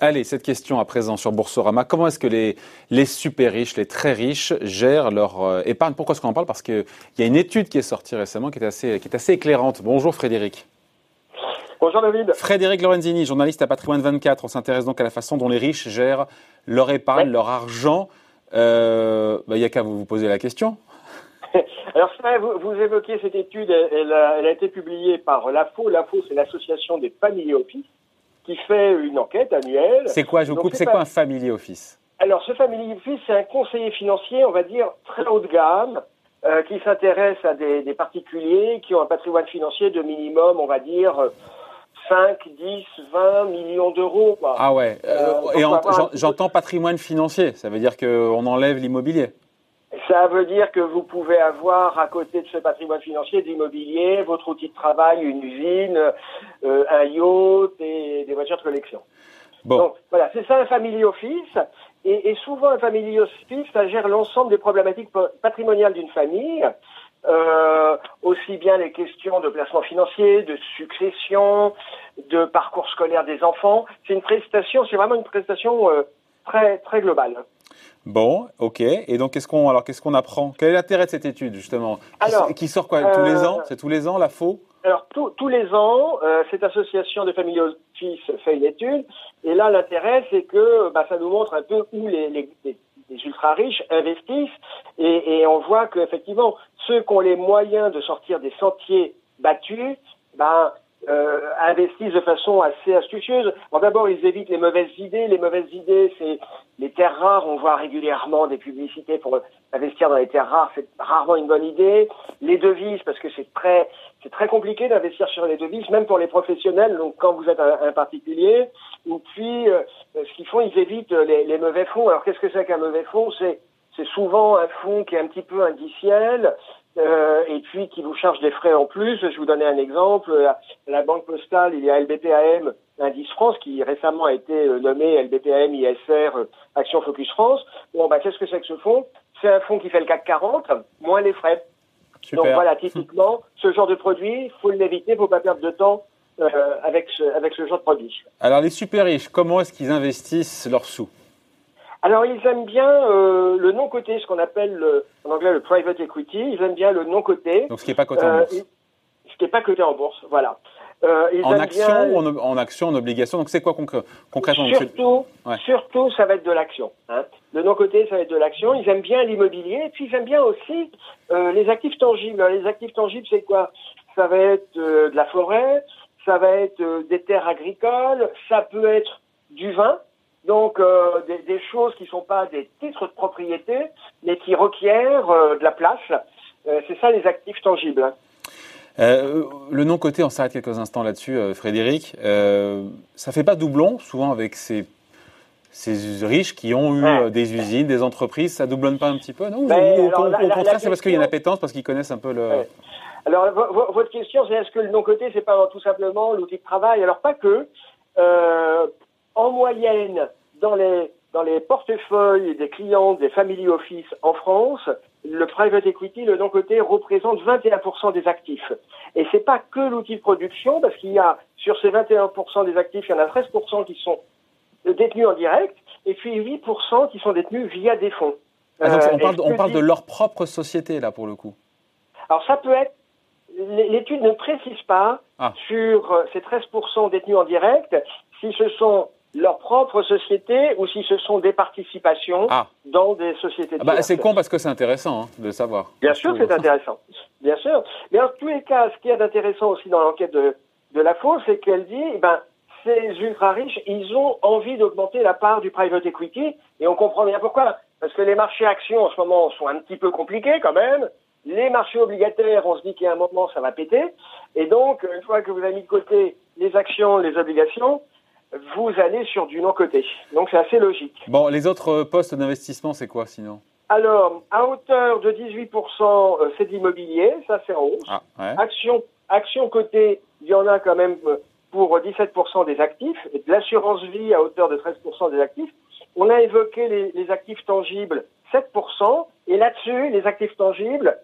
Allez, cette question à présent sur Boursorama. Comment est-ce que les, les super riches, les très riches gèrent leur euh, épargne? Pourquoi est-ce qu'on en parle? Parce qu'il y a une étude qui est sortie récemment qui est assez, qui est assez éclairante. Bonjour Frédéric. Bonjour David. Frédéric Lorenzini, journaliste à Patrimoine 24. On s'intéresse donc à la façon dont les riches gèrent leur épargne, leur argent. Euh, bah, il n'y a qu'à vous, vous poser la question. Alors, vous, vous, évoquez cette étude, elle a, elle a été publiée par l'AFO. L'AFO, c'est l'association des family office qui fait une enquête annuelle. C'est quoi, je vous coupe, c'est quoi un family office? Alors, ce family office, c'est un conseiller financier, on va dire, très haut de gamme, euh, qui s'intéresse à des, des, particuliers qui ont un patrimoine financier de minimum, on va dire, 5, 10, 20 millions d'euros. Ah ouais, euh, et j'entends patrimoine financier, ça veut dire qu'on enlève l'immobilier ça veut dire que vous pouvez avoir à côté de ce patrimoine financier de l'immobilier, votre outil de travail, une usine, euh, un yacht et des voitures de collection. Bon. Donc voilà, c'est ça un family office. Et, et, souvent un family office, ça gère l'ensemble des problématiques patrimoniales d'une famille, euh, aussi bien les questions de placement financier, de succession, de parcours scolaire des enfants. C'est une prestation, c'est vraiment une prestation euh, très très globale. Bon, ok. Et donc, qu'est-ce qu'on alors qu'est-ce qu'on apprend? Quel est l'intérêt de cette étude justement? Alors, qui, sort quoi? Tous les euh, ans C'est tous les ans la faux? Alors tous les ans, euh, cette association de familles office fait une étude. Et là, l'intérêt, c'est que bah, ça nous montre un peu où les, les, les ultra riches investissent. Et, et on voit qu'effectivement, ceux qui ont les moyens de sortir des sentiers battus, ben euh, investissent de façon assez astucieuse. D'abord, ils évitent les mauvaises idées. Les mauvaises idées, c'est les terres rares. On voit régulièrement des publicités pour investir dans les terres rares. C'est rarement une bonne idée. Les devises, parce que c'est très, c'est très compliqué d'investir sur les devises, même pour les professionnels. Donc, quand vous êtes un, particulier, ou puis, euh, ce qu'ils font, ils évitent les, les mauvais fonds. Alors, qu'est-ce que c'est qu'un mauvais fonds? C'est c'est souvent un fonds qui est un petit peu indiciel, euh, et puis qui vous charge des frais en plus. Je vous donnais un exemple. La, Banque Postale, il y a LBPAM, Indice France, qui récemment a été euh, nommé LBPAM ISR euh, Action Focus France. Bon, bah, qu'est-ce que c'est que ce fonds? C'est un fonds qui fait le CAC 40, moins les frais. Donc voilà, typiquement, ce genre de produit, faut l'éviter, faut pas perdre de temps euh, avec, ce, avec ce genre de produit. Alors les super riches, comment est-ce qu'ils investissent leurs sous? Alors ils aiment bien euh, le non coté, ce qu'on appelle le, en anglais le private equity. Ils aiment bien le non coté. Donc ce qui n'est pas coté en euh, bourse. ce qui n'est pas coté en bourse, voilà. Euh, en action ou en, action, en obligation? Donc c'est quoi concrètement Surtout, surtout, ça va être de l'action. Hein. Le non coté, ça va être de l'action. Ils aiment bien l'immobilier, et puis ils aiment bien aussi euh, les actifs tangibles. les actifs tangibles, c'est quoi? Ça va être de la forêt, ça va être des terres agricoles, ça peut être du vin. Donc euh, des, des, choses qui ne sont pas des titres de propriété, mais qui requièrent euh, de la place. Euh, c'est ça les actifs tangibles. Le non coté, on s'arrête quelques instants là-dessus, Frédéric. Ça fait pas doublon, souvent avec ces, ces riches qui ont eu des usines, des entreprises. Ça doublonne pas un petit peu, non? Ou, Au contraire, c'est parce qu'il y a une appétence, parce qu'ils connaissent un peu le. Alors, votre question, c'est est-ce que le non coté, c'est pas tout simplement l'outil de travail? Alors, pas que. en moyenne, dans les, dans les portefeuilles des clients des family office en France, le private equity, le non-côté, représente 21% des actifs. Et c'est pas que l'outil de production, parce qu'il y a, sur ces 21% des actifs, il y en a 13% qui sont détenus en direct, et puis 8% qui sont détenus via des fonds. Ah, donc on, parle, on parle de leur propre société, là, pour le coup. Alors ça peut être l'étude ne précise pas ah. sur euh, ces 13% détenus en direct si ce sont leur propre société ou si ce sont des participations ah. dans des sociétés. Ah bah, c'est con parce que c'est intéressant hein, de savoir. Bien sûr, c'est intéressant. Bien sûr. Mais en tous les cas, ce qu'il y a d'intéressant aussi dans l'enquête de, de la FO, c'est qu'elle dit, eh ben, ces ultra riches, ils ont envie d'augmenter la part du private equity et on comprend bien pourquoi. Parce que les marchés actions en ce moment sont un petit peu compliqués quand même. Les marchés obligataires, on se dit qu'il y a un moment, ça va péter. Et donc, une fois que vous avez mis de côté les actions, les obligations, vous allez sur du non-côté. Donc c'est assez logique. Bon, les autres postes d'investissement, c'est quoi sinon? Alors, à hauteur de 18%, euh, c'est de l'immobilier, ça c'est en hausse. Ah, action, action côté, il y en a quand même euh, pour 17% des actifs, et de l'assurance vie à hauteur de 13% des actifs. On a évoqué les, les actifs tangibles, 7%, et là-dessus, les actifs tangibles,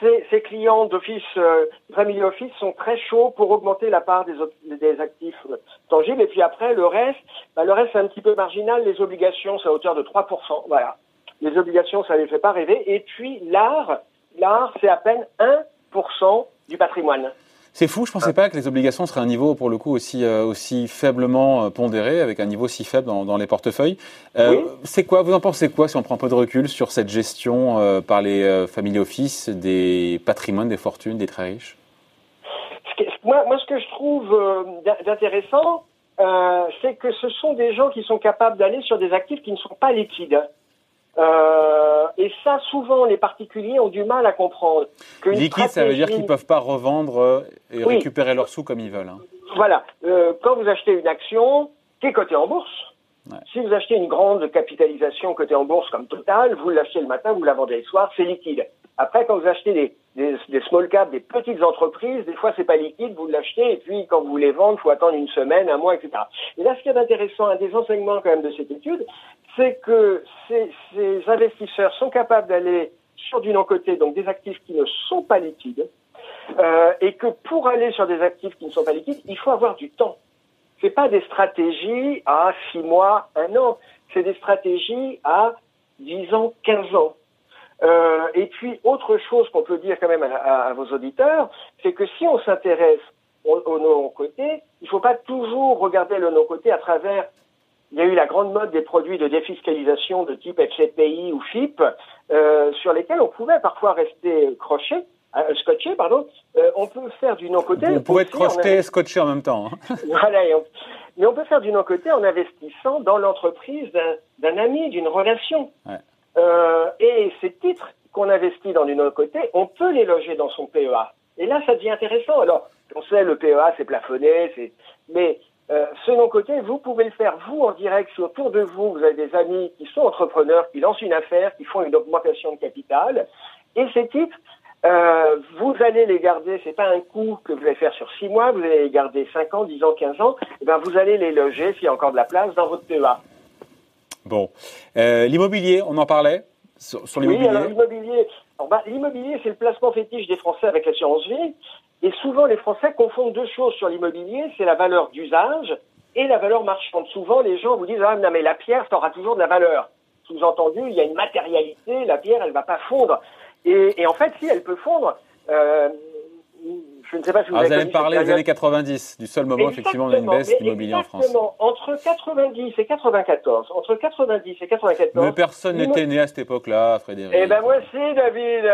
ces, clients d'office, euh, Family Office, sont très chauds pour augmenter la part des, des actifs tangibles. Et puis après, le reste, bah, le reste c'est un petit peu marginal. Les obligations, c'est à hauteur de 3%. Voilà. Les obligations, ça ne les fait pas rêver. Et puis l'art, l'art, c'est à peine 1% du patrimoine. C'est fou, je ne pensais pas que les obligations seraient à un niveau pour le coup aussi, euh, aussi faiblement euh, pondéré, avec un niveau si faible dans, les portefeuilles. Euh, c'est quoi, vous en pensez quoi si on prend un peu de recul sur cette gestion par les family office des patrimoines, des fortunes, des très riches? Moi, moi, ce que je trouve d'intéressant, c'est que ce sont des gens qui sont capables d'aller sur des actifs qui ne sont pas liquides. Euh, et ça, souvent, les particuliers ont du mal à comprendre. Liquide, ça veut dire qu'ils ne peuvent pas revendre euh, et récupérer leurs sous comme ils veulent. Hein. Voilà. Euh, quand vous achetez une action qui est cotée en bourse, si vous achetez une grande capitalisation cotée en bourse comme Total, vous l'achetez le matin, vous la vendez le soir, c'est liquide. Après, quand vous achetez des, des, des, small caps, des petites entreprises, des fois c'est pas liquide, vous l'achetez et puis quand vous voulez vendre, il faut attendre une semaine, un mois, etc. Et là, ce qui est intéressant, un des enseignements quand même de cette étude, c'est que ces, investisseurs sont capables d'aller sur du non-côté, donc des actifs qui ne sont pas liquides, euh, et que pour aller sur des actifs qui ne sont pas liquides, il faut avoir du temps. C'est pas des stratégies à six mois, un an, c'est des stratégies à dix ans, quinze ans. Euh, et puis, autre chose qu'on peut dire quand même à, vos auditeurs, c'est que si on s'intéresse au, au non-côté, il ne faut pas toujours regarder le non-côté à travers il y a eu la grande mode des produits de défiscalisation de type FCPI ou FIP, euh, sur lesquels on pouvait parfois rester croché, euh, scotché, pardon. Euh, on peut faire du non-côté. On pouvait être crocheté et scotché en même temps. Hein. voilà, mais on peut faire du non-côté en investissant dans l'entreprise d'un ami, d'une relation. Euh, et ces titres qu'on investit dans du non-côté, on peut les loger dans son PEA. Et là, ça devient intéressant. Alors, on sait, le PEA, c'est plafonné, mais euh, ce non-côté, vous pouvez le faire vous en direct si autour de vous, vous avez des amis qui sont entrepreneurs, qui lancent une affaire, qui font une augmentation de capital. Et ces titres, euh, vous allez les garder, c'est pas un coup que vous allez faire sur six mois, vous allez les garder 5 ans, 10 ans, 15 ans, et eh ben vous allez les loger, s'il y a encore de la place, dans votre PEA. Bon. Euh, l'immobilier, on en parlait sur, l'immobilier Oui, alors l'immobilier, bah, l'immobilier, c'est le placement fétiche des Français avec l'assurance vie. Et souvent, les Français confondent deux choses sur l'immobilier, c'est la valeur d'usage et la valeur marchande. Souvent, les gens vous disent, ah, non, mais la pierre, ça aura toujours de la valeur. Sous-entendu, il y a une matérialité, la pierre, elle va pas fondre. Et, et en fait, si elle peut fondre, euh, je ne sais pas si vous, ah, vous allez me parler des années 90, du seul moment effectivement on a une baisse d'immobilier en France. Entre 90 et 94, entre 90 et 94. Mais personne n'était né à cette époque-là, Frédéric. Eh ben moi aussi, David.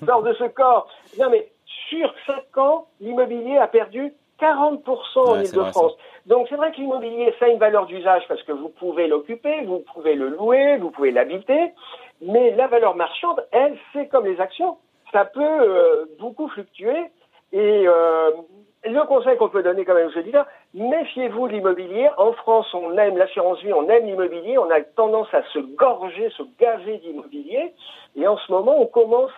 Sors de ce corps. Non mais sur 5 ans, l'immobilier a perdu 40% en Ile-de-France. Donc c'est vrai que l'immobilier, ça a une valeur d'usage parce que vous pouvez l'occuper, vous pouvez le louer, vous pouvez l'habiter, mais la valeur marchande, elle, c'est comme les actions ça peut euh, beaucoup fluctuer. Et euh, le conseil qu'on peut donner quand même aux auditeurs, méfiez-vous de l'immobilier. En France, on aime l'assurance vie, on aime l'immobilier, on a tendance à se gorger, se gaver d'immobilier. Et en ce moment, on commence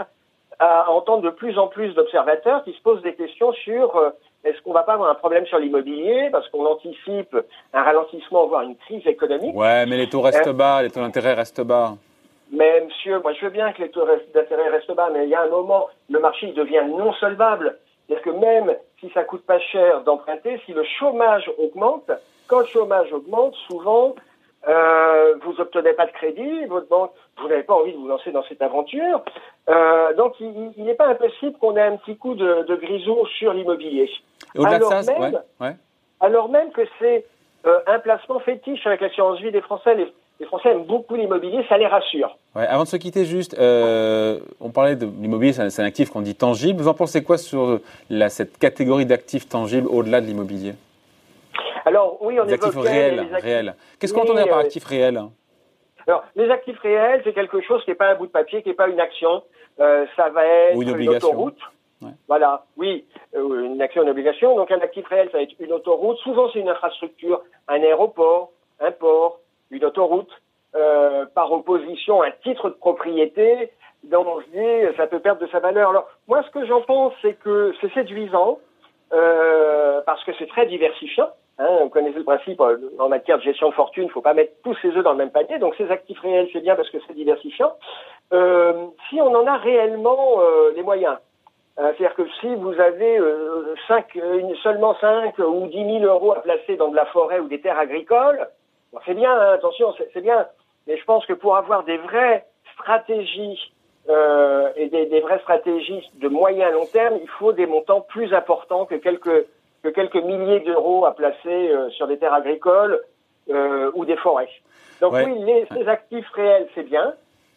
à entendre de plus en plus d'observateurs qui se posent des questions sur euh, est-ce qu'on va pas avoir un problème sur l'immobilier parce qu'on anticipe un ralentissement, voire une crise économique? Ouais, mais les taux restent bas, les taux d'intérêt restent bas. Mais monsieur, moi je veux bien que les taux d'intérêt restent bas, mais il y a un moment, le marché devient non solvable. C'est-à-dire que même si ça coûte pas cher d'emprunter, si le chômage augmente, quand le chômage augmente, souvent, euh, vous obtenez pas de crédit, votre banque, vous n'avez pas envie de vous lancer dans cette aventure. Euh, donc, il n'est pas impossible qu'on ait un petit coup de, de grisou sur l'immobilier. Alors, même, alors même que c'est euh, un placement fétiche avec l'assurance vie des Français. Les, les Français aiment beaucoup l'immobilier, ça les rassure. Ouais, avant de se quitter, juste, on parlait de l'immobilier, c'est un, actif qu'on dit tangible. Vous en pensez quoi sur la, cette catégorie d'actifs tangibles au-delà de l'immobilier? Alors, oui, on les actifs réels. réels. Qu'est-ce qu'on entend par actifs réels alors, les actifs réels, c'est quelque chose qui n'est pas un bout de papier, qui n'est pas une action. Euh, ça va être une, une autoroute. Voilà, oui, euh, une action, une obligation. Donc, un actif réel, ça va être une autoroute. Souvent, c'est une infrastructure, un aéroport, un port, une autoroute, euh, par opposition un titre de propriété dont on se dit ça peut perdre de sa valeur. Alors moi ce que j'en pense c'est que c'est séduisant euh, parce que c'est très diversifiant. Hein, vous connaissez le principe euh, en matière de gestion de fortune, il ne faut pas mettre tous ses œufs dans le même panier. Donc ces actifs réels c'est bien parce que c'est diversifiant. si on en a réellement les moyens. C'est-à-dire que si vous avez cinq, seulement 5 ou 10 000 euros à placer dans de la forêt ou des terres agricoles, c'est bien, hein, attention, c'est bien, mais je pense que pour avoir des vraies stratégies euh, et des, des, vraies stratégies de moyen long terme, il faut des montants plus importants que quelques, que quelques milliers d'euros à placer euh, sur des terres agricoles euh, ou des forêts. Donc oui, les, les, actifs réels, c'est bien,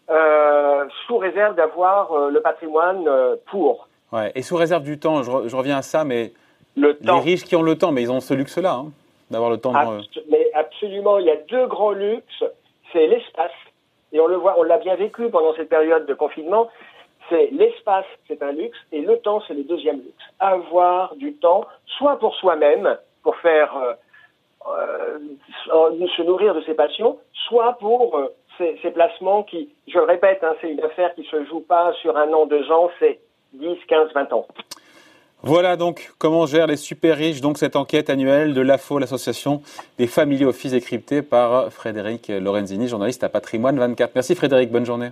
euh, sous réserve d'avoir le patrimoine pour. Ouais. Et sous réserve du temps, je, je reviens à ça, mais le les riches qui ont le temps, mais ils ont ce luxe-là, hein, d'avoir le temps. De... mais absolument, il y a deux grands luxes, c'est l'espace et on le voit, on l'a bien vécu pendant cette période de confinement, c'est l'espace, c'est un luxe, et le temps, c'est le deuxième luxe. Avoir du temps, soit pour soi-même, pour faire euh, euh, se nourrir de ses passions, soit pour euh, ces, ces, placements qui, je le répète, hein, c'est une affaire qui se joue pas sur un an, deux ans, c'est 10, 15, 20 ans. Voilà donc comment gèrent les super riches, donc cette enquête annuelle de l'AFO, l'association des familles offices décryptée par Frédéric Lorenzini, journaliste à Patrimoine 24. Merci Frédéric, bonne journée.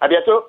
À bientôt.